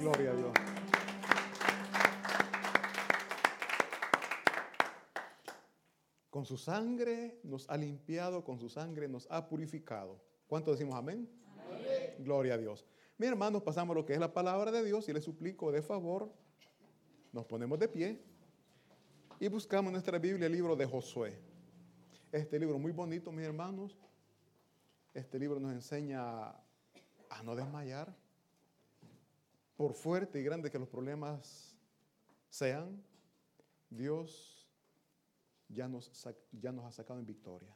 Gloria a Dios. Con su sangre nos ha limpiado, con su sangre nos ha purificado. ¿Cuánto decimos amén? Gloria a Dios. Mis hermanos, pasamos lo que es la palabra de Dios y les suplico de favor, nos ponemos de pie y buscamos nuestra Biblia el libro de Josué. Este libro muy bonito, mis hermanos. Este libro nos enseña a no desmayar, por fuerte y grande que los problemas sean, Dios ya nos, ya nos ha sacado en victoria.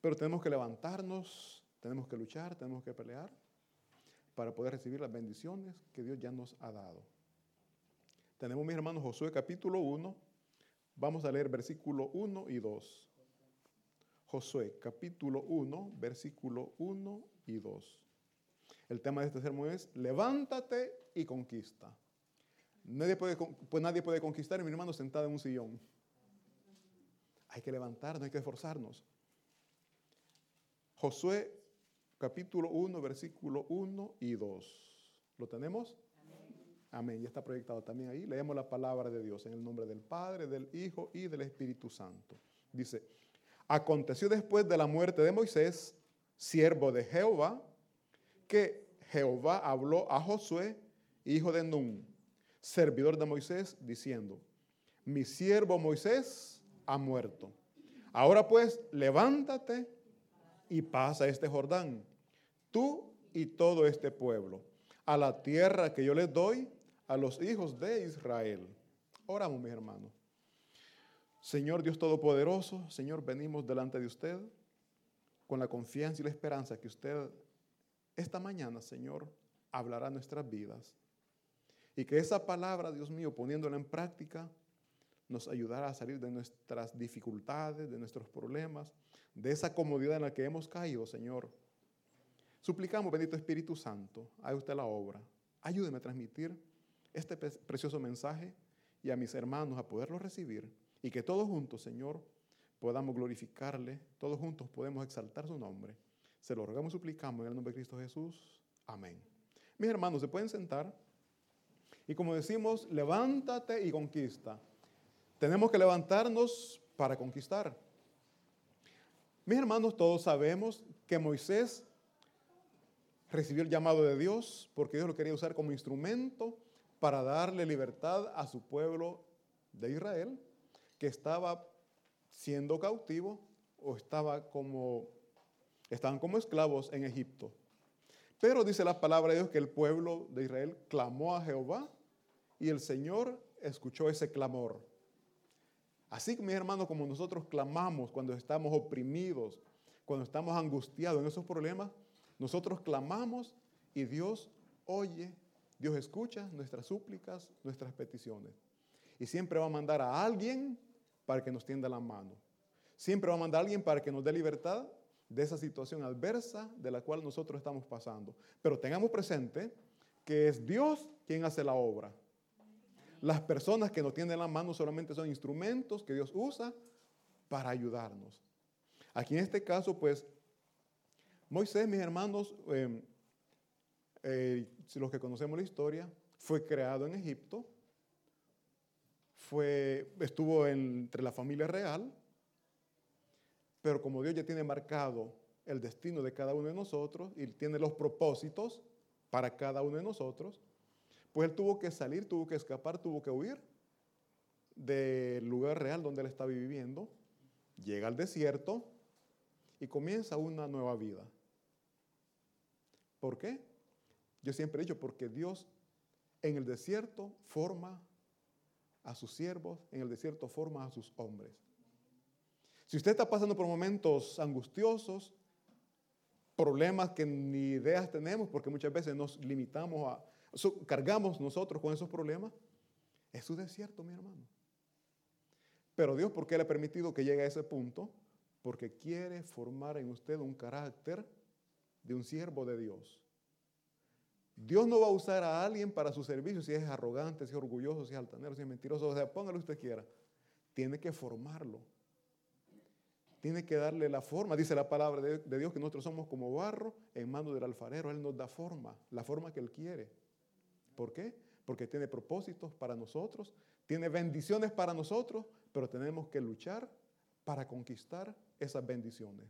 Pero tenemos que levantarnos, tenemos que luchar, tenemos que pelear para poder recibir las bendiciones que Dios ya nos ha dado. Tenemos, mis hermanos, Josué capítulo 1. Vamos a leer versículo 1 y 2. Josué capítulo 1, versículo 1 y 2. El tema de este sermón es, levántate y conquista. Nadie puede, pues nadie puede conquistar, mi hermano, sentado en un sillón. Hay que levantarnos, hay que esforzarnos. Josué capítulo 1, versículo 1 y 2. ¿Lo tenemos? Amén. Amén. Ya está proyectado también ahí. Leemos la palabra de Dios en el nombre del Padre, del Hijo y del Espíritu Santo. Dice, aconteció después de la muerte de Moisés, siervo de Jehová, que Jehová habló a Josué, hijo de Nun, servidor de Moisés, diciendo, mi siervo Moisés ha muerto. Ahora pues, levántate y pasa este Jordán, tú y todo este pueblo, a la tierra que yo les doy a los hijos de Israel. Oramos, mis hermanos. Señor Dios Todopoderoso, Señor, venimos delante de usted con la confianza y la esperanza que usted esta mañana, Señor, hablará nuestras vidas. Y que esa palabra, Dios mío, poniéndola en práctica, nos ayudará a salir de nuestras dificultades, de nuestros problemas, de esa comodidad en la que hemos caído, Señor. Suplicamos, bendito Espíritu Santo, haga usted la obra. Ayúdeme a transmitir este precioso mensaje y a mis hermanos a poderlo recibir. Y que todos juntos, Señor, podamos glorificarle, todos juntos podemos exaltar su nombre. Se lo rogamos y suplicamos en el nombre de Cristo Jesús. Amén. Mis hermanos, se pueden sentar. Y como decimos, levántate y conquista. Tenemos que levantarnos para conquistar. Mis hermanos, todos sabemos que Moisés recibió el llamado de Dios porque Dios lo quería usar como instrumento para darle libertad a su pueblo de Israel, que estaba siendo cautivo o estaba como Estaban como esclavos en Egipto. Pero dice la palabra de Dios que el pueblo de Israel clamó a Jehová y el Señor escuchó ese clamor. Así mis hermanos, como nosotros clamamos cuando estamos oprimidos, cuando estamos angustiados en esos problemas, nosotros clamamos y Dios oye, Dios escucha nuestras súplicas, nuestras peticiones. Y siempre va a mandar a alguien para que nos tienda la mano. Siempre va a mandar a alguien para que nos dé libertad de esa situación adversa de la cual nosotros estamos pasando. Pero tengamos presente que es Dios quien hace la obra. Las personas que nos tienen la mano solamente son instrumentos que Dios usa para ayudarnos. Aquí en este caso, pues, Moisés, mis hermanos, em, eh, los que conocemos la historia, fue creado en Egipto, fue, estuvo entre la familia real, pero como Dios ya tiene marcado el destino de cada uno de nosotros y tiene los propósitos para cada uno de nosotros, pues él tuvo que salir, tuvo que escapar, tuvo que huir del lugar real donde él estaba viviendo, llega al desierto y comienza una nueva vida. ¿Por qué? Yo siempre he dicho, porque Dios en el desierto forma a sus siervos, en el desierto forma a sus hombres. Si usted está pasando por momentos angustiosos, problemas que ni ideas tenemos, porque muchas veces nos limitamos a, cargamos nosotros con esos problemas, es su desierto, mi hermano. Pero Dios, ¿por qué le ha permitido que llegue a ese punto? Porque quiere formar en usted un carácter de un siervo de Dios. Dios no va a usar a alguien para su servicio si es arrogante, si es orgulloso, si es altanero, si es mentiroso, o sea, póngalo usted quiera. Tiene que formarlo tiene que darle la forma. Dice la palabra de, Dios que nosotros somos como barro en manos del alfarero. Él nos da forma, la forma que Él quiere. ¿Por qué? Porque tiene propósitos para nosotros, tiene bendiciones para nosotros, pero tenemos que luchar para conquistar esas bendiciones.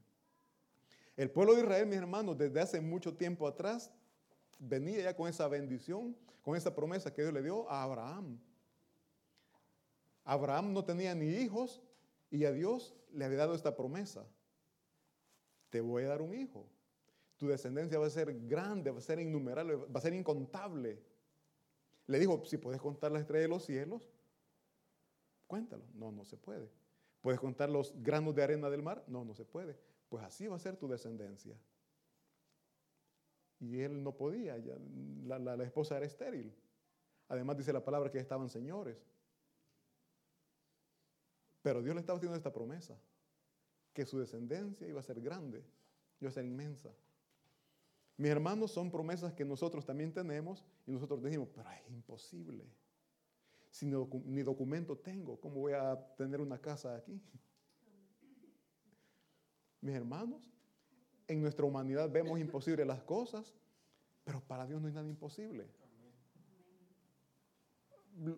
El pueblo de Israel, mis hermanos, desde hace mucho tiempo atrás, venía ya con esa bendición, con esa promesa que Dios le dio a Abraham. Abraham no tenía ni hijos y a Dios le había dado esta promesa. Te voy a dar un hijo. Tu descendencia va a ser grande, va a ser innumerable, va a ser incontable. Le dijo, si puedes contar las estrellas de los cielos, cuéntalo. No, no se puede. ¿Puedes contar los granos de arena del mar? No, no se puede. Pues así va a ser tu descendencia. Y él no podía, la, esposa era estéril. Además dice la palabra que estaban señores. Pero Dios le estaba haciendo esta promesa, que su descendencia iba a ser grande, iba a ser inmensa. Mis hermanos, son promesas que nosotros también tenemos y nosotros decimos, pero es imposible. Si ni documento tengo, ¿cómo voy a tener una casa aquí? Mis hermanos, en nuestra humanidad vemos imposibles las cosas, pero para Dios no hay nada imposible.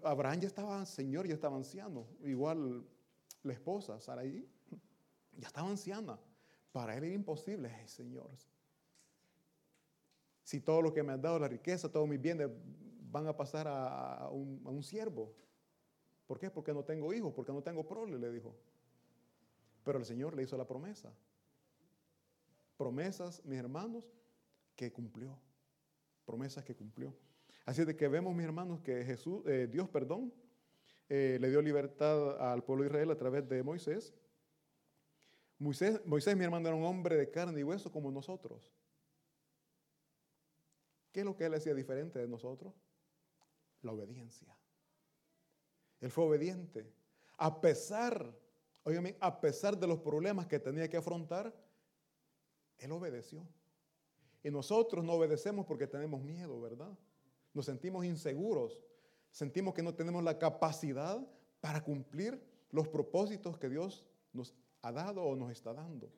Abraham ya estaba señor, ya estaba anciano. Igual la esposa, Saraí, ya estaba anciana. Para él era imposible, ay Señor. Si todo lo que me has dado, la riqueza, todos mis bienes, van a pasar a, un, siervo. ¿Por qué? Porque no tengo hijos, porque no tengo prole, le dijo. Pero el Señor le hizo la promesa. Promesas, mis hermanos, que cumplió. Promesas que cumplió. Así de que vemos, mis hermanos, que Jesús, eh, Dios, perdón, eh, le dio libertad al pueblo de Israel a través de Moisés. Moisés. Moisés, mi hermano, era un hombre de carne y hueso como nosotros. ¿Qué es lo que él hacía diferente de nosotros? La obediencia. Él fue obediente. A pesar, oigan, a pesar de los problemas que tenía que afrontar, él obedeció. Y nosotros no obedecemos porque tenemos miedo, ¿verdad? Nos sentimos inseguros. Sentimos que no tenemos la capacidad para cumplir los propósitos que Dios nos ha dado o nos está dando.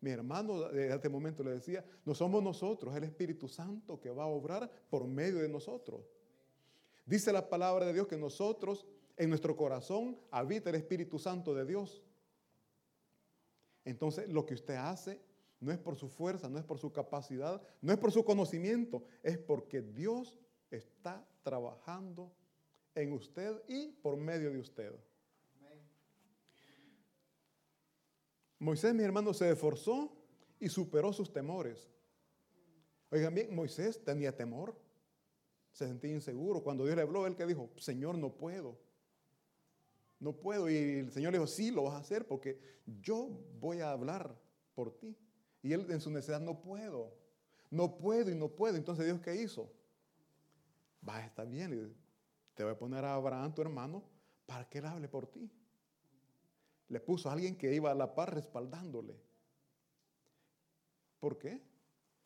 Mi hermano de este momento le decía, no somos nosotros, es el Espíritu Santo que va a obrar por medio de nosotros. Dice la palabra de Dios que nosotros, en nuestro corazón, habita el Espíritu Santo de Dios. Entonces, lo que usted hace no es por su fuerza, no es por su capacidad, no es por su conocimiento, es porque Dios está trabajando en usted y por medio de usted. Moisés, mi hermano, se esforzó y superó sus temores. Oigan bien, Moisés tenía temor, se sentía inseguro. Cuando Dios le habló, él que dijo, Señor, no puedo. No puedo. Y el Señor le dijo, sí, lo vas a hacer porque yo voy a hablar por ti. Y él en su necesidad no puedo. No puedo y no puedo. Entonces Dios, ¿qué hizo? Va, está bien. Te voy a poner a Abraham, tu hermano, para que él hable por ti. Le puso a alguien que iba a la par respaldándole. ¿Por qué?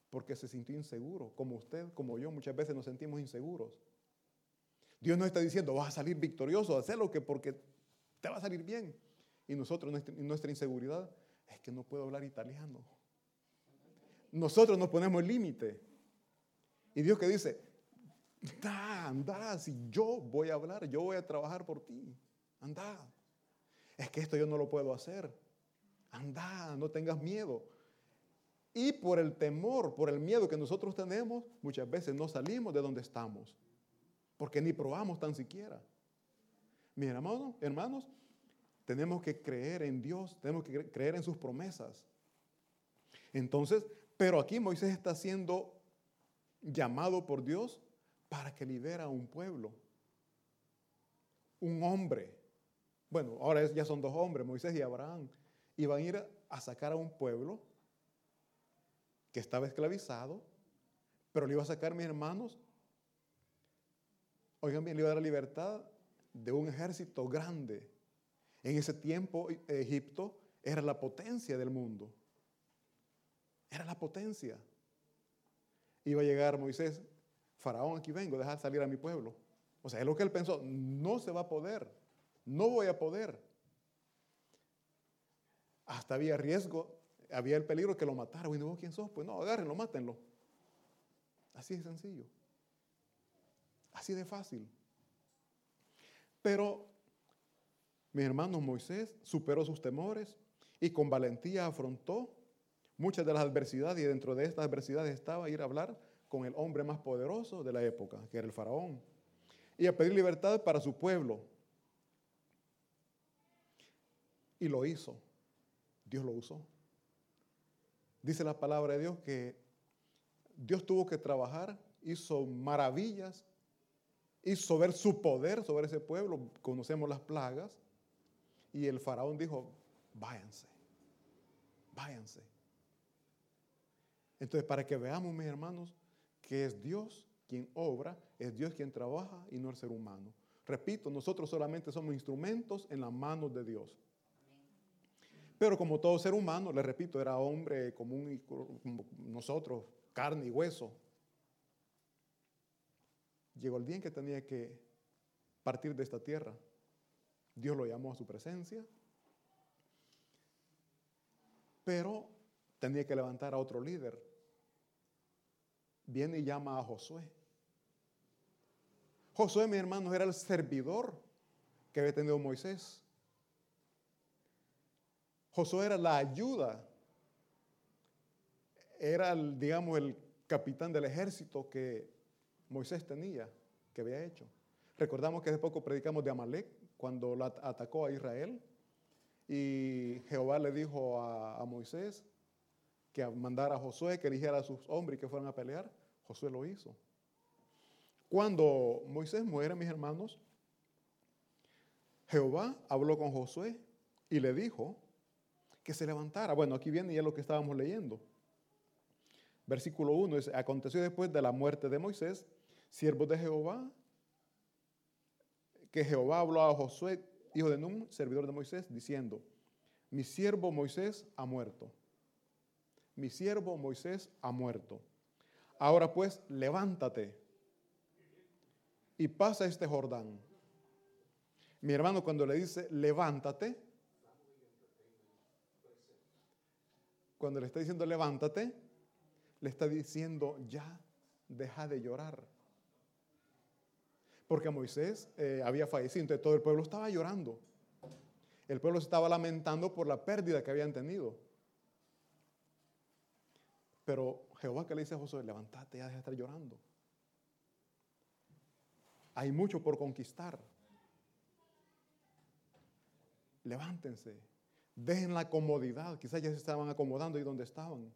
Porque se sintió inseguro, como usted, como yo, muchas veces nos sentimos inseguros. Dios no está diciendo, vas a salir victorioso, hazlo que porque te va a salir bien. Y nosotros, nuestra inseguridad, es que no puedo hablar italiano. Nosotros nos ponemos límite. Y Dios que dice, anda, anda, si yo voy a hablar, yo voy a trabajar por ti, anda es que esto yo no lo puedo hacer. Anda, no tengas miedo. Y por el temor, por el miedo que nosotros tenemos, muchas veces no salimos de donde estamos, porque ni probamos tan siquiera. Mis hermanos, hermanos, tenemos que creer en Dios, tenemos que creer en sus promesas. Entonces, pero aquí Moisés está siendo llamado por Dios para que libera a un pueblo, un hombre bueno, ahora ya son dos hombres, Moisés y Abraham, y van a ir a sacar a un pueblo que estaba esclavizado, pero le iba a sacar, mis hermanos, oigan bien, le iba a dar la libertad de un ejército grande. En ese tiempo Egipto era la potencia del mundo. Era la potencia. Iba a llegar Moisés, Faraón, aquí vengo, deja salir a mi pueblo. O sea, es lo que él pensó, no se va a poder. No voy a poder. Hasta había riesgo, había el peligro que lo matara. Bueno, ¿vos quién sos? Pues no, agárrenlo, mátenlo. Así de sencillo. Así de fácil. Pero mi hermano Moisés superó sus temores y con valentía afrontó muchas de las adversidades y dentro de estas adversidades estaba ir a hablar con el hombre más poderoso de la época, que era el faraón, y a pedir libertad para su pueblo. Y lo hizo. Dios lo usó. Dice la palabra de Dios que Dios tuvo que trabajar, hizo maravillas, hizo ver su poder sobre ese pueblo. Conocemos las plagas. Y el faraón dijo, váyanse, váyanse. Entonces, para que veamos, mis hermanos, que es Dios quien obra, es Dios quien trabaja y no el ser humano. Repito, nosotros solamente somos instrumentos en las manos de Dios. Pero como todo ser humano, le repito, era hombre común y como nosotros, carne y hueso. Llegó el día en que tenía que partir de esta tierra. Dios lo llamó a su presencia. Pero tenía que levantar a otro líder. Viene y llama a Josué. Josué, mi hermano, era el servidor que había tenido Moisés. Josué era la ayuda. Era, digamos, el capitán del ejército que Moisés tenía, que había hecho. Recordamos que hace poco predicamos de Amalek, cuando atacó a Israel. Y Jehová le dijo a, a Moisés que mandara a Josué, que eligiera a sus hombres y que fueran a pelear. Josué lo hizo. Cuando Moisés muere, mis hermanos, Jehová habló con Josué y le dijo que se levantara. Bueno, aquí viene ya lo que estábamos leyendo. Versículo 1 dice, aconteció después de la muerte de Moisés, siervo de Jehová, que Jehová habló a Josué, hijo de Nun, servidor de Moisés, diciendo, mi siervo Moisés ha muerto. Mi siervo Moisés ha muerto. Ahora pues, levántate y pasa este Jordán. Mi hermano cuando le dice, levántate, cuando le está diciendo, levántate, le está diciendo, ya, deja de llorar. Porque Moisés eh, había fallecido, entonces todo el pueblo estaba llorando. El pueblo se estaba lamentando por la pérdida que habían tenido. Pero Jehová que le dice a Josué, levántate, ya deja de estar llorando. Hay mucho por conquistar. Levántense. Dejen la comodidad. Quizás ya se estaban acomodando ahí donde estaban.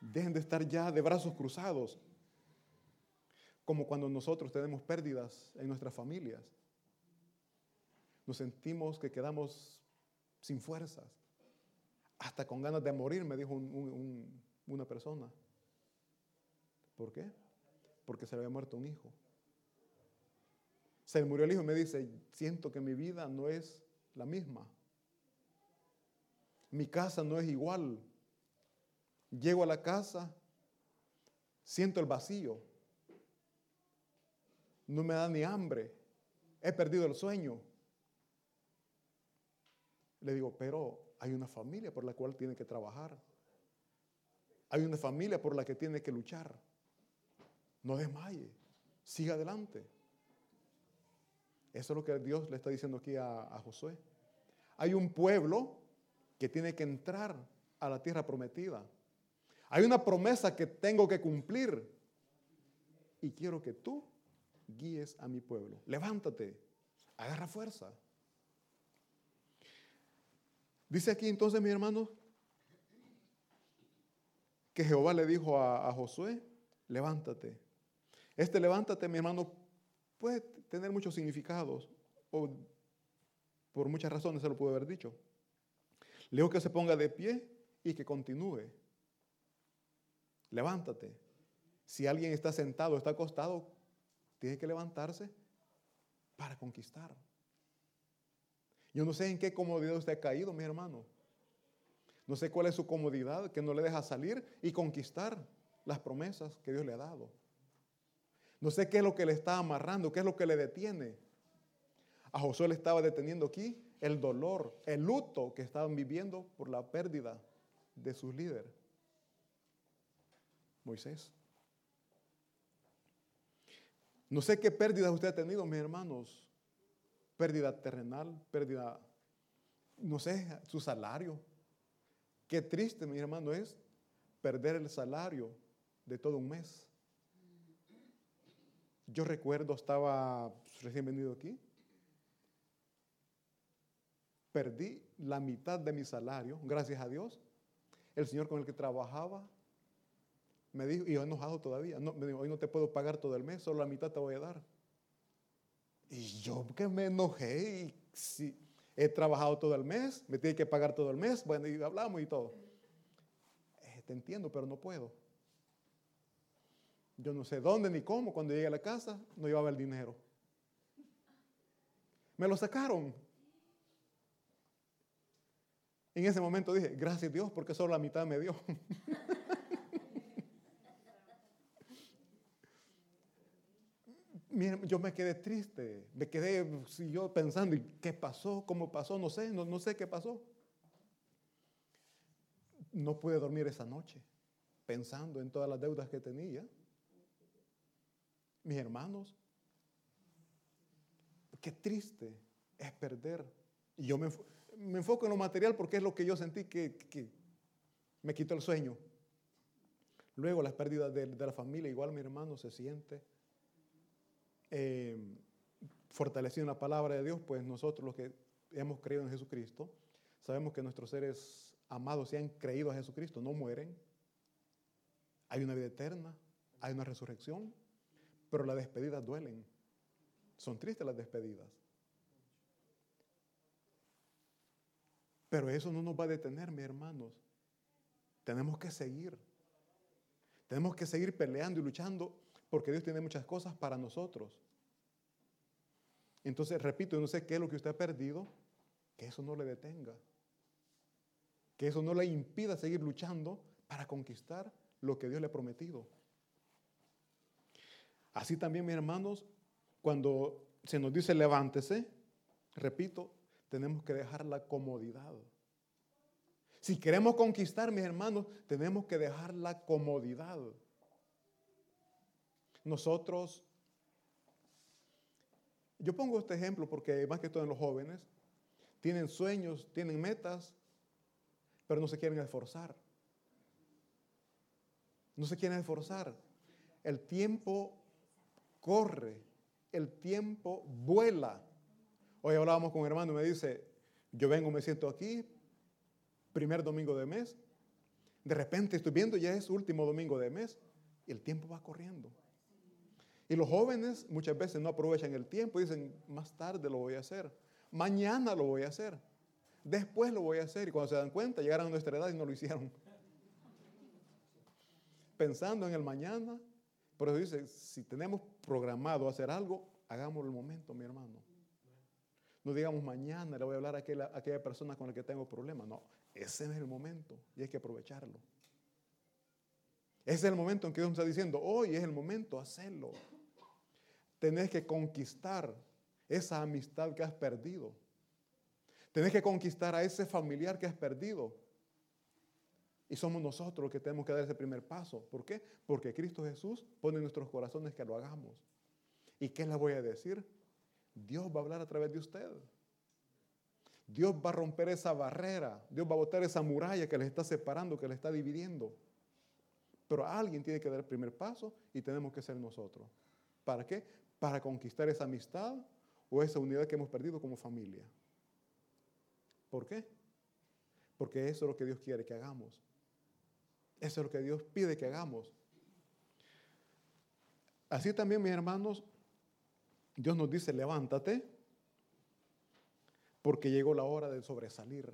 Dejen de estar ya de brazos cruzados. Como cuando nosotros tenemos pérdidas en nuestras familias. Nos sentimos que quedamos sin fuerzas. Hasta con ganas de morir, me dijo una persona. ¿Por qué? porque se le había muerto un hijo. Se le murió el hijo y me dice, siento que mi vida no es la misma. Mi casa no es igual. Llego a la casa, siento el vacío. No me da ni hambre. He perdido el sueño. Le digo, pero hay una familia por la cual tiene que trabajar. Hay una familia por la que tiene que luchar. No desmaye, siga adelante. Eso es lo que Dios le está diciendo aquí a, Josué. Hay un pueblo que tiene que entrar a la tierra prometida. Hay una promesa que tengo que cumplir. Y quiero que tú guíes a mi pueblo. Levántate, agarra fuerza. Dice aquí entonces, mi hermano, que Jehová le dijo a Josué, levántate, este levántate, mi hermano, puede tener muchos significados o por muchas razones se lo pudo haber dicho. Leo que se ponga de pie y que continúe. Levántate. Si alguien está sentado, está acostado, tiene que levantarse para conquistar. Yo no sé en qué comodidad usted ha caído, mi hermano. No sé cuál es su comodidad que no le deja salir y conquistar las promesas que Dios le ha dado. No sé qué es lo que le está amarrando, qué es lo que le detiene. A Josué le estaba deteniendo aquí el dolor, el luto que estaban viviendo por la pérdida de su líder, Moisés. No sé qué pérdidas usted ha tenido, mis hermanos. Pérdida terrenal, pérdida, no sé, su salario. Qué triste, mi hermano, es perder el salario de todo un mes. Yo recuerdo, estaba recién venido aquí, perdí la mitad de mi salario, gracias a Dios. El señor con el que trabajaba me dijo, y yo enojado todavía, no, me dijo, hoy no te puedo pagar todo el mes, solo la mitad te voy a dar. Y yo que me enojé y si he trabajado todo el mes, me tiene que pagar todo el mes, bueno, y hablamos y todo. Eh, te entiendo, pero no puedo. Yo no sé dónde ni cómo, cuando llegué a la casa no llevaba el dinero. Me lo sacaron. En ese momento dije, gracias Dios, porque solo la mitad me dio. yo me quedé triste, me quedé yo pensando, ¿qué pasó? ¿Cómo pasó? No sé, no, no sé qué pasó. No pude dormir esa noche pensando en todas las deudas que tenía. Mis hermanos, qué triste es perder. Y yo me, me enfoco en lo material porque es lo que yo sentí que, me quitó el sueño. Luego las pérdidas de, la familia, igual mi hermano se siente eh, fortalecido en la palabra de Dios, pues nosotros los que hemos creído en Jesucristo, sabemos que nuestros seres amados, si han creído a Jesucristo, no mueren. Hay una vida eterna, hay una resurrección, pero las despedidas duelen. Son tristes las despedidas. Pero eso no nos va a detener, mis hermanos. Tenemos que seguir. Tenemos que seguir peleando y luchando porque Dios tiene muchas cosas para nosotros. Entonces, repito, yo no sé qué es lo que usted ha perdido, que eso no le detenga. Que eso no le impida seguir luchando para conquistar lo que Dios le ha prometido. Así también, mis hermanos, cuando se nos dice levántese, repito, tenemos que dejar la comodidad. Si queremos conquistar, mis hermanos, tenemos que dejar la comodidad. Nosotros, yo pongo este ejemplo porque más que todo en los jóvenes, tienen sueños, tienen metas, pero no se quieren esforzar. No se quieren esforzar. El tiempo corre, el tiempo vuela. Hoy hablábamos con un hermano y me dice, yo vengo, me siento aquí, primer domingo de mes, de repente estoy viendo ya es último domingo de mes, el tiempo va corriendo. Y los jóvenes muchas veces no aprovechan el tiempo, dicen, más tarde lo voy a hacer, mañana lo voy a hacer, después lo voy a hacer, y cuando se dan cuenta llegaron a nuestra edad y no lo hicieron. Pensando en el mañana, por eso dice, si tenemos programado hacer algo, hagámoslo el momento, mi hermano. No digamos mañana le voy a hablar a aquella, persona con la que tengo problemas. No, ese es el momento y hay que aprovecharlo. Ese es el momento en que Dios está diciendo, hoy es el momento, hacerlo. Tenés que conquistar esa amistad que has perdido. Tenés que conquistar a ese familiar que has perdido. Y somos nosotros los que tenemos que dar ese primer paso. ¿Por qué? Porque Cristo Jesús pone en nuestros corazones que lo hagamos. ¿Y qué le voy a decir? Dios va a hablar a través de usted. Dios va a romper esa barrera. Dios va a botar esa muralla que les está separando, que les está dividiendo. Pero alguien tiene que dar el primer paso y tenemos que ser nosotros. ¿Para qué? Para conquistar esa amistad o esa unidad que hemos perdido como familia. ¿Por qué? Porque eso es lo que Dios quiere que hagamos. Eso es lo que Dios pide que hagamos. Así también, mis hermanos, Dios nos dice, levántate, porque llegó la hora de sobresalir.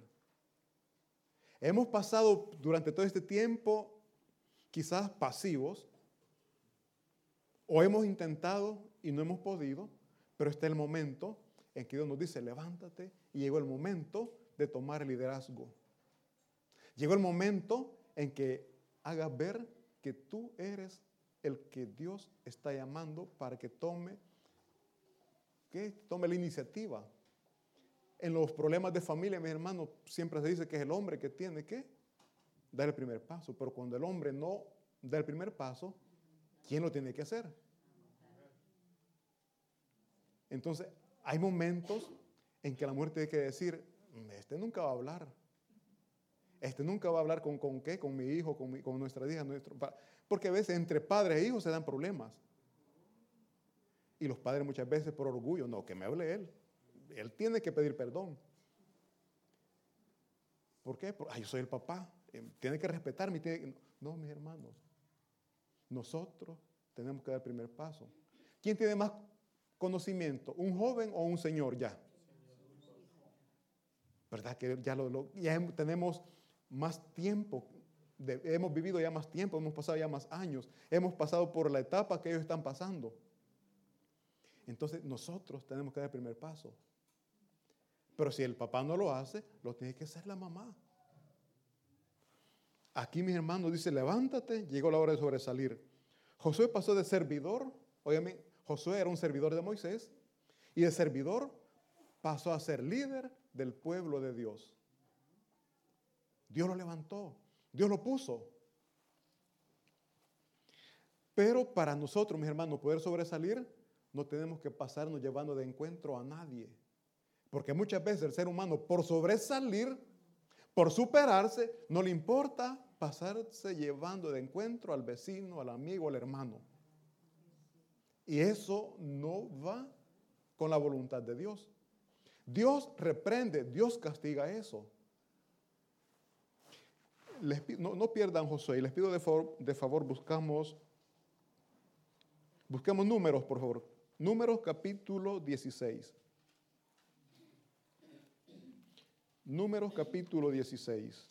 Hemos pasado durante todo este tiempo quizás pasivos, o hemos intentado y no hemos podido, pero este es el momento en que Dios nos dice, levántate, y llegó el momento de tomar el liderazgo. Llegó el momento en que hagas ver que tú eres el que Dios está llamando para que tome que tome la iniciativa. En los problemas de familia, mis hermanos, siempre se dice que es el hombre que tiene que dar el primer paso. Pero cuando el hombre no da el primer paso, ¿quién lo tiene que hacer? Entonces, hay momentos en que la mujer tiene que decir, este nunca va a hablar. Este nunca va a hablar con, con qué, con mi hijo, con, con nuestra hija, nuestro Porque a veces entre padres e hijos se dan problemas. Y los padres muchas veces por orgullo, no, que me hable él. Él tiene que pedir perdón. ¿Por qué? Porque yo soy el papá. Eh, tiene que respetarme. No, mis hermanos. Nosotros tenemos que dar el primer paso. ¿Quién tiene más conocimiento? ¿Un joven o un señor ya? ¿Verdad? Que ya, lo, tenemos más tiempo. hemos vivido ya más tiempo, hemos pasado ya más años. Hemos pasado por la etapa que ellos están pasando. Entonces nosotros tenemos que dar el primer paso. Pero si el papá no lo hace, lo tiene que hacer la mamá. Aquí mis hermanos dice, levántate, llegó la hora de sobresalir. Josué pasó de servidor, óyeme, Josué era un servidor de Moisés, y de servidor pasó a ser líder del pueblo de Dios. Dios lo levantó, Dios lo puso. Pero para nosotros, mis hermanos, poder sobresalir, no tenemos que pasarnos llevando de encuentro a nadie. Porque muchas veces el ser humano, por sobresalir, por superarse, no le importa pasarse llevando de encuentro al vecino, al amigo, al hermano. Y eso no va con la voluntad de Dios. Dios reprende, Dios castiga eso. no, pierdan Josué, les pido de favor, de favor, buscamos, busquemos números, por favor. Números capítulo 16. Números capítulo 16.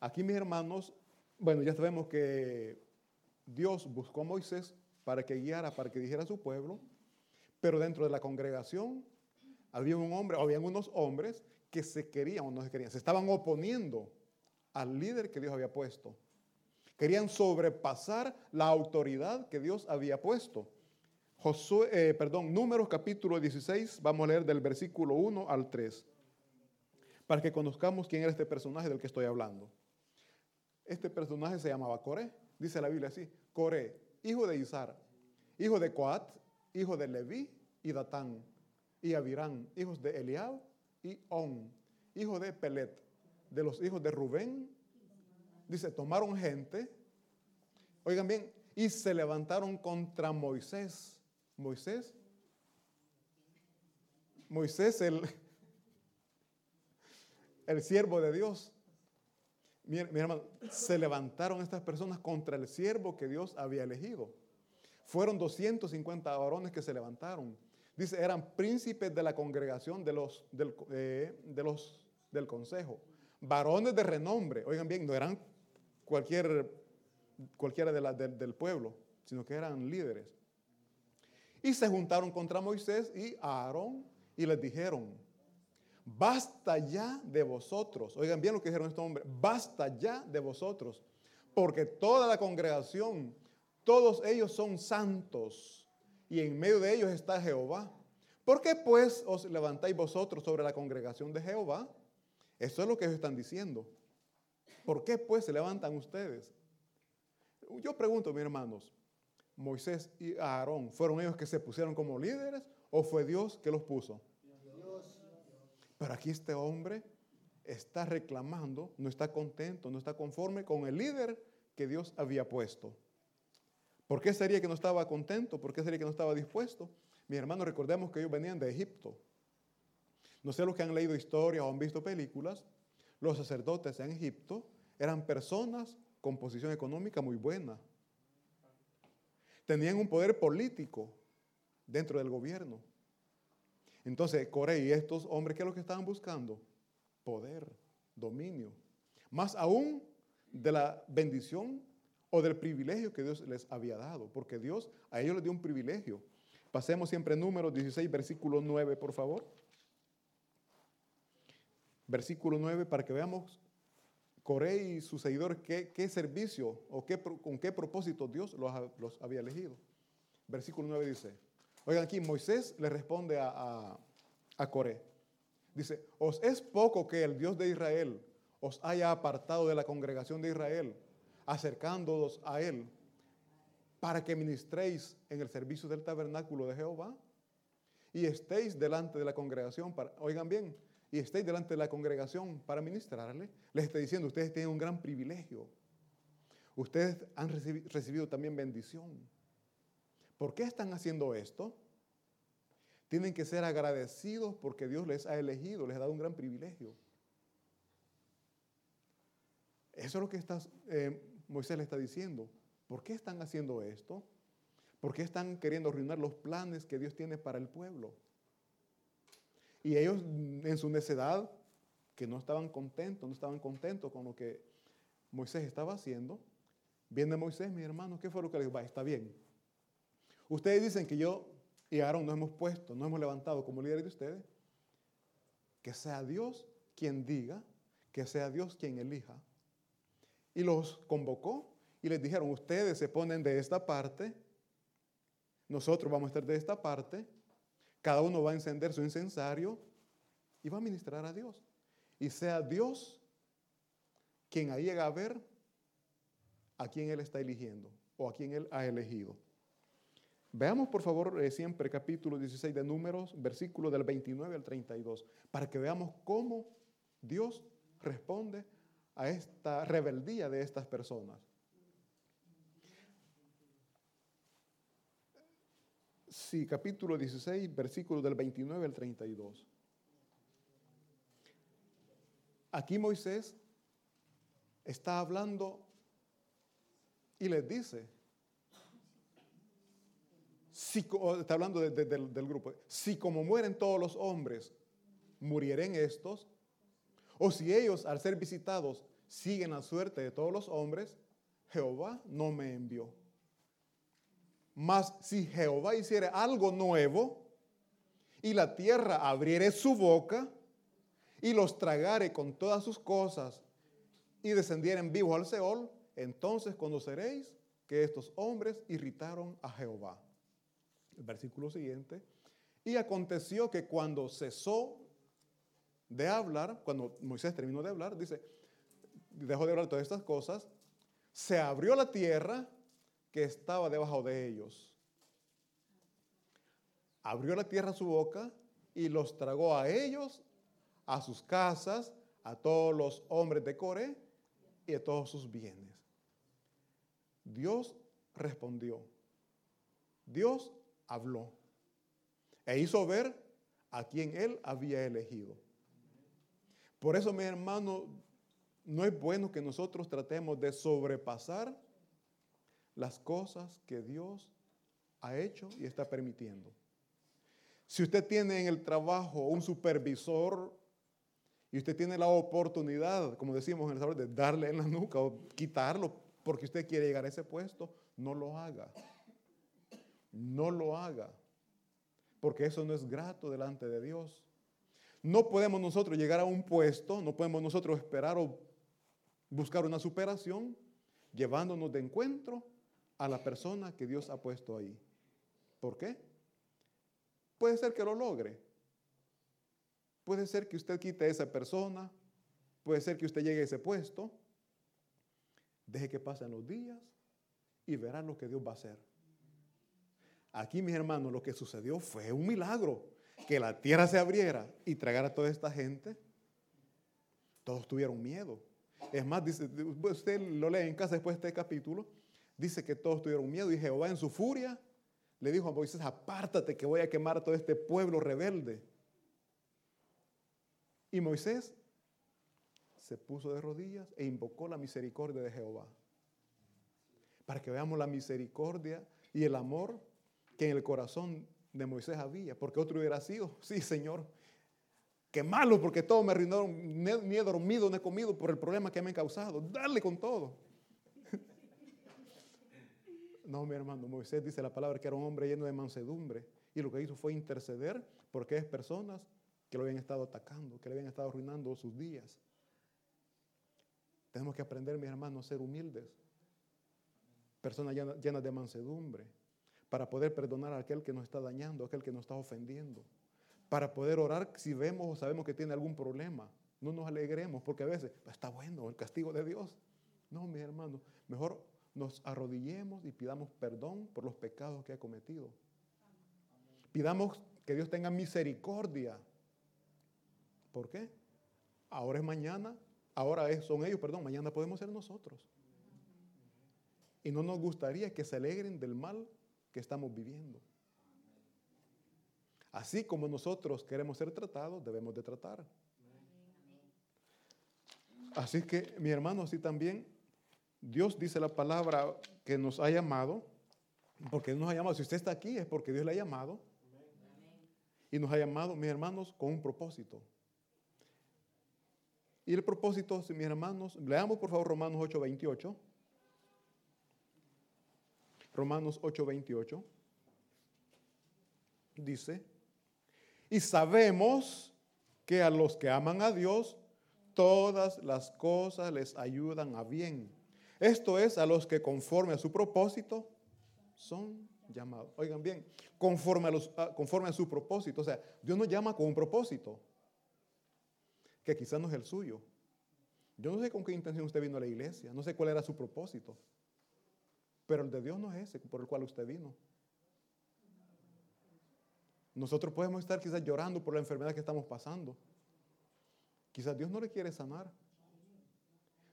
Aquí mis hermanos, bueno, ya sabemos que Dios buscó a Moisés para que guiara, para que dijera a su pueblo, pero dentro de la congregación había un hombre, o habían unos hombres que se querían o no se querían, se estaban oponiendo al líder que Dios había puesto. Querían sobrepasar la autoridad que Dios había puesto. Josué, eh, perdón, Números capítulo 16, vamos a leer del versículo 1 al 3, para que conozcamos quién era este personaje del que estoy hablando. Este personaje se llamaba Coré, dice la Biblia así, Coré, hijo de Isar, hijo de Coat, hijo de Leví y Datán, y Abirán, hijos de Eliab y On, hijo de Pelet, de los hijos de Rubén. Dice, tomaron gente, oigan bien, y se levantaron contra Moisés Moisés. Moisés, el, el siervo de Dios. Mi, hermano, se levantaron estas personas contra el siervo que Dios había elegido. Fueron 250 varones que se levantaron. Dice, eran príncipes de la congregación de los, del, eh, del consejo. Varones de renombre. Oigan bien, no eran cualquier, cualquiera de del pueblo, sino que eran líderes. Y se juntaron contra Moisés y Aarón y les dijeron, basta ya de vosotros. Oigan bien lo que dijeron estos hombres, basta ya de vosotros, porque toda la congregación, todos ellos son santos y en medio de ellos está Jehová. ¿Por qué pues os levantáis vosotros sobre la congregación de Jehová? Eso es lo que ellos están diciendo. ¿Por qué pues se levantan ustedes? Yo pregunto, mis hermanos, Moisés y Aarón, ¿fueron ellos que se pusieron como líderes o fue Dios que los puso? Pero aquí este hombre está reclamando, no está contento, no está conforme con el líder que Dios había puesto. ¿Por qué sería que no estaba contento? ¿Por qué sería que no estaba dispuesto? Mis hermanos, recordemos que ellos venían de Egipto. No sé los que han leído historias o han visto películas, los sacerdotes en Egipto eran personas con posición económica muy buena tenían un poder político dentro del gobierno. Entonces, Corey y estos hombres, ¿qué es lo que estaban buscando? Poder, dominio. Más aún de la bendición o del privilegio que Dios les había dado, porque Dios a ellos les dio un privilegio. Pasemos siempre número 16, versículo 9, por favor. Versículo 9, para que veamos Coré y sus seguidores qué, servicio o qué, con qué propósito Dios los, había elegido. Versículo 9 dice, oigan aquí, Moisés le responde a, a, Coré. Dice, os es poco que el Dios de Israel os haya apartado de la congregación de Israel, acercándoos a él. para que ministréis en el servicio del tabernáculo de Jehová y estéis delante de la congregación para, oigan bien, y estéis delante de la congregación para ministrarle, les estoy diciendo, ustedes tienen un gran privilegio. Ustedes han recibido también bendición. ¿Por qué están haciendo esto? Tienen que ser agradecidos porque Dios les ha elegido, les ha dado un gran privilegio. Eso es lo que eh, Moisés le está diciendo. ¿Por qué están haciendo esto? ¿Por qué están queriendo arruinar los planes que Dios tiene para el pueblo? Y ellos en su necedad, que no estaban contentos, no estaban contentos con lo que Moisés estaba haciendo, viene Moisés, mi hermano, ¿qué fue lo que les va? Está bien. Ustedes dicen que yo y Aarón nos hemos puesto, nos hemos levantado como líderes de ustedes. Que sea Dios quien diga, que sea Dios quien elija. Y los convocó y les dijeron, ustedes se ponen de esta parte, nosotros vamos a estar de esta parte, cada uno va a encender su incensario y va a ministrar a Dios. Y sea Dios quien ahí llega a ver a quien Él está eligiendo o a quien Él ha elegido. Veamos por favor eh, siempre capítulo 16 de números, versículo del 29 al 32, para que veamos cómo Dios responde a esta rebeldía de estas personas. Sí, capítulo 16, versículo del 29 al 32. Aquí Moisés está hablando y les dice, si, está hablando del, grupo, si como mueren todos los hombres, murieren estos, o si ellos al ser visitados siguen la suerte de todos los hombres, Jehová no me envió. Mas si Jehová hiciera algo nuevo y la tierra abriere su boca y los tragare con todas sus cosas y descendieren vivos al Seol, entonces conoceréis que estos hombres irritaron a Jehová. Versículo siguiente. Y aconteció que cuando cesó de hablar, cuando Moisés terminó de hablar, dice, dejó de hablar todas estas cosas, se abrió la tierra que estaba debajo de ellos. Abrió la tierra su boca y los tragó a ellos, a sus casas, a todos los hombres de Coré y a todos sus bienes. Dios respondió. Dios habló e hizo ver a quien él había elegido. Por eso, mi hermano, no es bueno que nosotros tratemos de sobrepasar las cosas que Dios ha hecho y está permitiendo. Si usted tiene en el trabajo un supervisor y usted tiene la oportunidad, como decimos en el sabor, de darle en la nuca o quitarlo porque usted quiere llegar a ese puesto, no lo haga. No lo haga. Porque eso no es grato delante de Dios. No podemos nosotros llegar a un puesto, no podemos nosotros esperar o buscar una superación llevándonos de encuentro a la persona que Dios ha puesto ahí. ¿Por qué? Puede ser que lo logre. Puede ser que usted quite a esa persona. Puede ser que usted llegue a ese puesto. Deje que pasen los días y verá lo que Dios va a hacer. Aquí, mis hermanos, lo que sucedió fue un milagro. Que la tierra se abriera y tragara a toda esta gente. Todos tuvieron miedo. Es más, dice, usted lo lee en casa después de este capítulo dice que todos tuvieron miedo y Jehová en su furia le dijo a Moisés, apártate que voy a quemar a todo este pueblo rebelde. Y Moisés se puso de rodillas e invocó la misericordia de Jehová. Para que veamos la misericordia y el amor que en el corazón de Moisés había. Porque otro hubiera sido, sí Señor, qué malo porque todo me arruinaron, ni he dormido, ni he comido por el problema que me han causado. Dale con todo. No, mi hermano, Moisés dice la palabra que era un hombre lleno de mansedumbre y lo que hizo fue interceder por aquellas personas que lo habían estado atacando, que le habían estado arruinando sus días. Tenemos que aprender, mis hermanos, a ser humildes, personas llenas de mansedumbre, para poder perdonar a aquel que nos está dañando, a aquel que nos está ofendiendo, para poder orar si vemos o sabemos que tiene algún problema. No nos alegremos porque a veces está bueno el castigo de Dios. No, mis hermanos, mejor nos arrodillemos y pidamos perdón por los pecados que ha cometido. Pidamos que Dios tenga misericordia. ¿Por qué? Ahora es mañana, ahora es, son ellos, perdón, mañana podemos ser nosotros. Y no nos gustaría que se alegren del mal que estamos viviendo. Así como nosotros queremos ser tratados, debemos de tratar. Así que, mi hermano, así también, Dios dice la palabra que nos ha llamado, porque nos ha llamado. Si usted está aquí es porque Dios le ha llamado. Y nos ha llamado, mis hermanos, con un propósito. Y el propósito, mis hermanos, leamos por favor Romanos 8:28. Romanos 8:28. Dice, y sabemos que a los que aman a Dios, todas las cosas les ayudan a bien. Esto es a los que conforme a su propósito son llamados. Oigan bien, conforme a, los, conforme a su propósito. O sea, Dios nos llama con un propósito, que quizás no es el suyo. Yo no sé con qué intención usted vino a la iglesia, no sé cuál era su propósito, pero el de Dios no es ese por el cual usted vino. Nosotros podemos estar quizás llorando por la enfermedad que estamos pasando. Quizás Dios no le quiere sanar.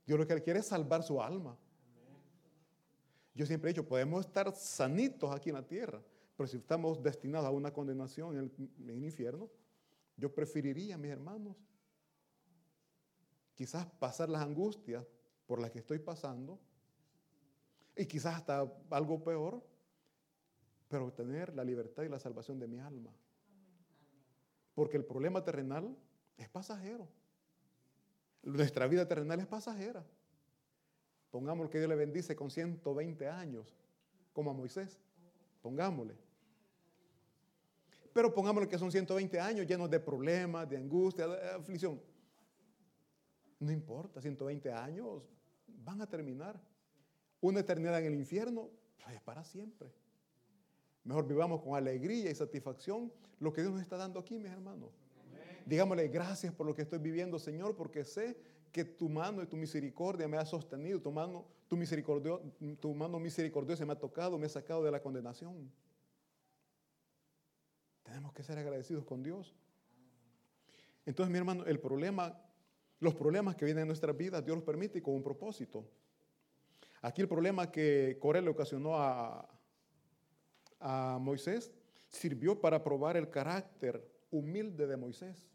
Dios lo que quiere es salvar su alma. Yo siempre he dicho, podemos estar sanitos aquí en la tierra, pero si estamos destinados a una condenación en el, infierno, yo preferiría, mis hermanos, quizás pasar las angustias por las que estoy pasando y quizás hasta algo peor, pero obtener la libertad y la salvación de mi alma. Porque el problema terrenal es pasajero. Nuestra vida terrenal es pasajera. Pongamos que Dios le bendice con 120 años, como a Moisés. Pongámosle. Pero pongámosle que son 120 años llenos de problemas, de angustia, de aflicción. No importa, 120 años van a terminar. Una eternidad en el infierno pues, es para siempre. Mejor vivamos con alegría y satisfacción lo que Dios nos está dando aquí, mis hermanos. Digámosle gracias por lo que estoy viviendo, Señor, porque sé que tu mano y tu misericordia me ha sostenido, tu mano, tu, misericordio, tu mano misericordiosa me ha tocado, me ha sacado de la condenación. Tenemos que ser agradecidos con Dios. Entonces, mi hermano, el problema, los problemas que vienen en nuestra vida, Dios los permite con un propósito. Aquí el problema que Coré le ocasionó a, Moisés sirvió para probar el carácter humilde de Moisés.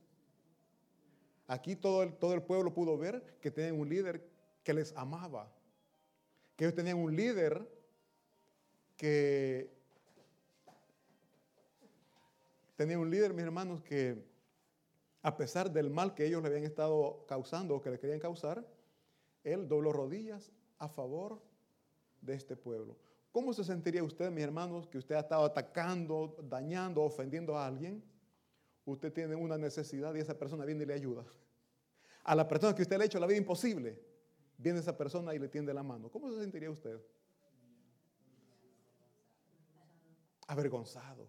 Aquí todo el, todo el pueblo pudo ver que tenían un líder que les amaba, que ellos tenían un líder que tenía un líder, mis hermanos, que a pesar del mal que ellos le habían estado causando o que le querían causar, él dobló rodillas a favor de este pueblo. ¿Cómo se sentiría usted, mis hermanos, que usted ha estado atacando, dañando, ofendiendo a alguien? Usted tiene una necesidad y esa persona viene y le ayuda. A la persona que usted le ha hecho la vida imposible, viene esa persona y le tiende la mano. ¿Cómo se sentiría usted? Avergonzado.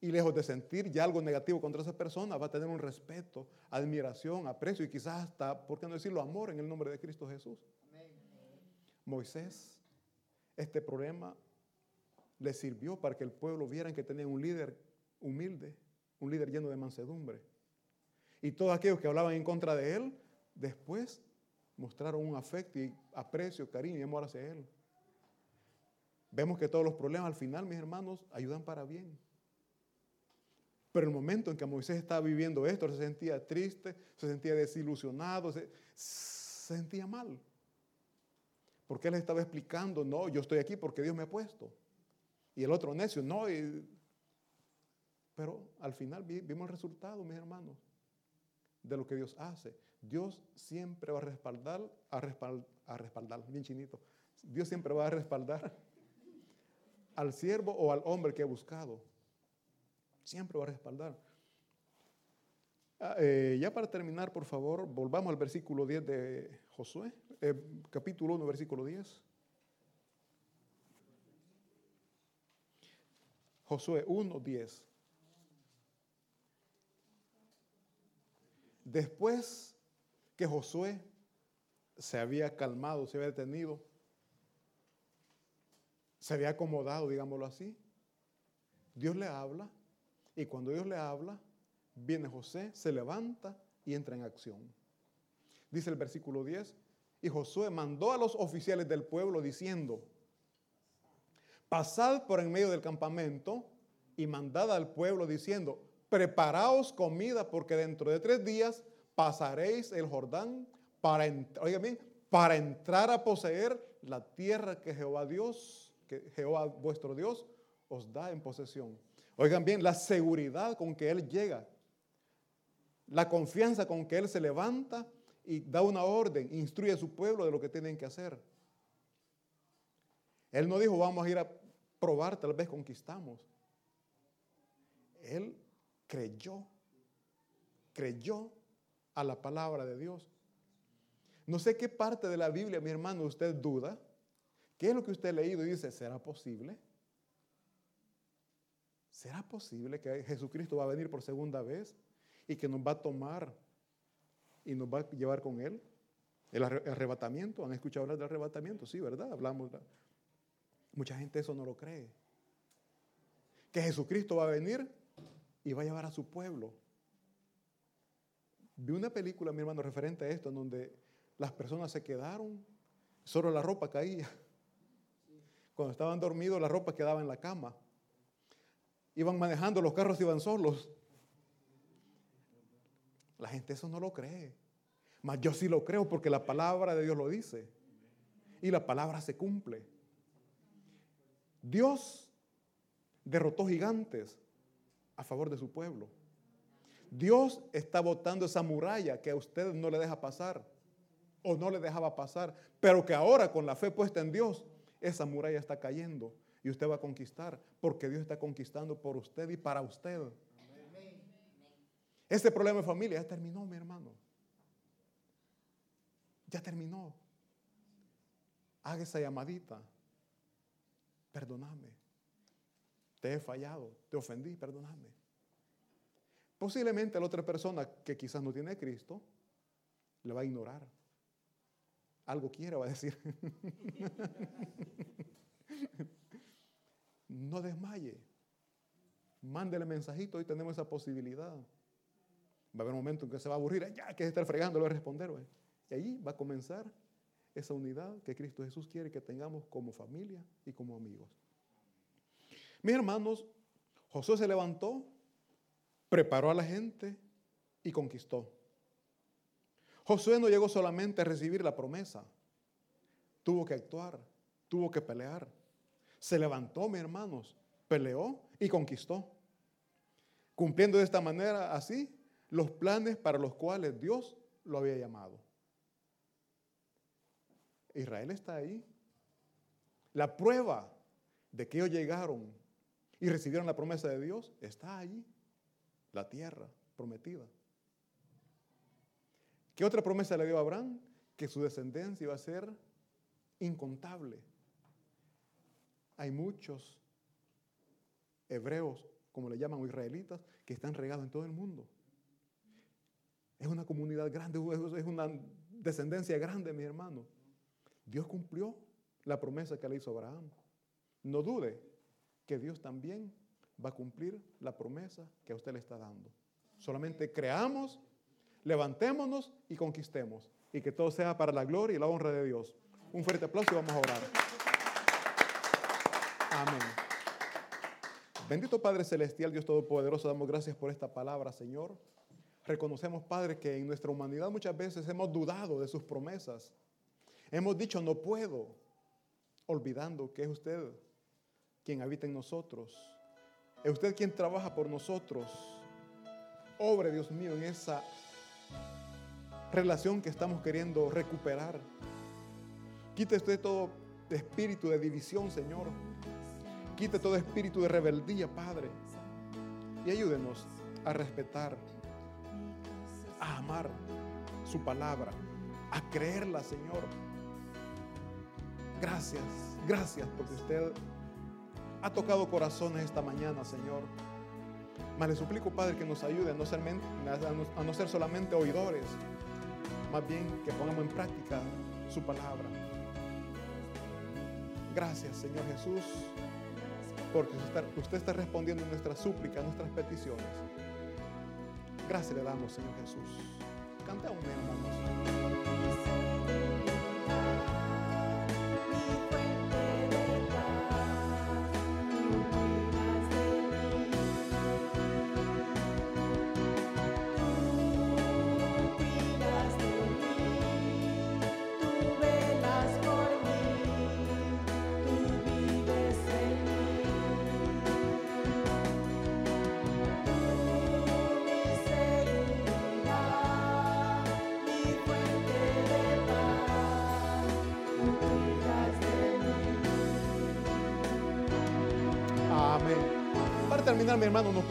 Y lejos de sentir ya algo negativo contra esa persona, va a tener un respeto, admiración, aprecio y quizás hasta, ¿por qué no decirlo, amor en el nombre de Cristo Jesús? Moisés este problema le sirvió para que el pueblo viera que tenía un líder humilde, un líder lleno de mansedumbre. Y todos aquellos que hablaban en contra de él, después mostraron un afecto y aprecio, cariño y amor hacia él. Vemos que todos los problemas al final, mis hermanos, ayudan para bien. Pero el momento en que Moisés estaba viviendo esto, se sentía triste, se sentía desilusionado, se, se sentía mal. Porque él estaba explicando, no, yo estoy aquí porque Dios me ha puesto. Y el otro necio, no. pero al final vimos el resultado, mis hermanos, de lo que Dios hace. Dios siempre va a respaldar, a respaldar, a respaldar, bien chinito. Dios siempre va a respaldar al siervo o al hombre que ha buscado. Siempre va a respaldar. Ah, eh, ya para terminar, por favor, volvamos al versículo 10 de Josué, eh, capítulo 1, versículo 10. Josué 1, 10. Después que Josué se había calmado, se había detenido, se había acomodado, digámoslo así. Dios le habla y cuando Dios le habla, viene José, se levanta y entra en acción. Dice el versículo 10, y Josué mandó a los oficiales del pueblo diciendo, pasad por en medio del campamento y mandad al pueblo diciendo, preparaos comida porque dentro de tres días pasaréis el Jordán para, bien, para entrar a poseer la tierra que Jehová Dios, que Jehová vuestro Dios os da en posesión. Oigan bien, la seguridad con que Él llega, la confianza con que Él se levanta y da una orden, instruye a su pueblo de lo que tienen que hacer. Él no dijo, vamos a ir a probar, tal vez conquistamos. Él creyó, creyó a la palabra de Dios. No sé qué parte de la Biblia, mi hermano, usted duda. ¿Qué es lo que usted ha leído y dice, ¿será posible? ¿Será posible que Jesucristo va a venir por segunda vez y que nos va a tomar y nos va a llevar con Él? El arrebatamiento, ¿han escuchado hablar del arrebatamiento? Sí, ¿verdad? Hablamos. Mucha gente eso no lo cree. Que Jesucristo va a venir y va a llevar a su pueblo. Vi una película, mi hermano, referente a esto, en donde las personas se quedaron, solo la ropa caía. Cuando estaban dormidos, la ropa quedaba en la cama. Iban manejando, los carros iban solos. La gente eso no lo cree. Mas yo sí lo creo porque la palabra de Dios lo dice. Y la palabra se cumple. Dios derrotó gigantes a favor de su pueblo. Dios está botando esa muralla que a usted no le deja pasar o no le dejaba pasar, pero que ahora con la fe puesta en Dios, esa muralla está cayendo y usted va a conquistar porque Dios está conquistando por usted y para usted. Ese problema de familia ya terminó, mi hermano. Ya terminó. Haga esa llamadita. Perdóname. Te he fallado, te ofendí, perdóname. Posiblemente la otra persona que quizás no tiene Cristo le va a ignorar. Algo quiere, va a decir. no desmaye. Mándele mensajito, hoy tenemos esa posibilidad. Va a haber un momento en que se va a aburrir, ya que estar fregando, le va a responder. Y ahí va a comenzar esa unidad que Cristo Jesús quiere que tengamos como familia y como amigos. Mis hermanos, Josué se levantó, preparó a la gente y conquistó. Josué no llegó solamente a recibir la promesa, tuvo que actuar, tuvo que pelear. Se levantó, mis hermanos, peleó y conquistó. Cumpliendo de esta manera así los planes para los cuales Dios lo había llamado. Israel está ahí. La prueba de que ellos llegaron y recibieron la promesa de Dios está allí, la tierra prometida. ¿Qué otra promesa le dio a Abraham? Que su descendencia iba a ser incontable. Hay muchos hebreos, como le llaman, o israelitas, que están regados en todo el mundo. Es una comunidad grande, es una descendencia grande, mi hermano. Dios cumplió la promesa que le hizo a Abraham. No dude que Dios también va a cumplir la promesa que a usted le está dando. Solamente creamos, levantémonos y conquistemos. Y que todo sea para la gloria y la honra de Dios. Un fuerte aplauso y vamos a orar. Amén. Bendito Padre Celestial, Dios Todopoderoso, damos gracias por esta palabra, Señor. Reconocemos, Padre, que en nuestra humanidad muchas veces hemos dudado de sus promesas. Hemos dicho, no puedo, olvidando que es usted quien habita en nosotros. Es usted quien trabaja por nosotros. Obre, Dios mío, en esa relación que estamos queriendo recuperar. Quite usted todo espíritu de división, Señor. Quite todo espíritu de rebeldía, Padre. Y ayúdenos a respetar, a amar su palabra, a creerla, Señor. Gracias, gracias porque usted ha tocado corazones esta mañana, Señor. Mas le suplico, Padre, que nos ayude a no, ser, a no ser solamente oidores, más bien que pongamos en práctica su palabra. Gracias, Señor Jesús, porque usted está, respondiendo nuestras súplicas, nuestras peticiones. Gracias le damos, Señor Jesús. Canta un hermanos. Terminar, mi hermano, nos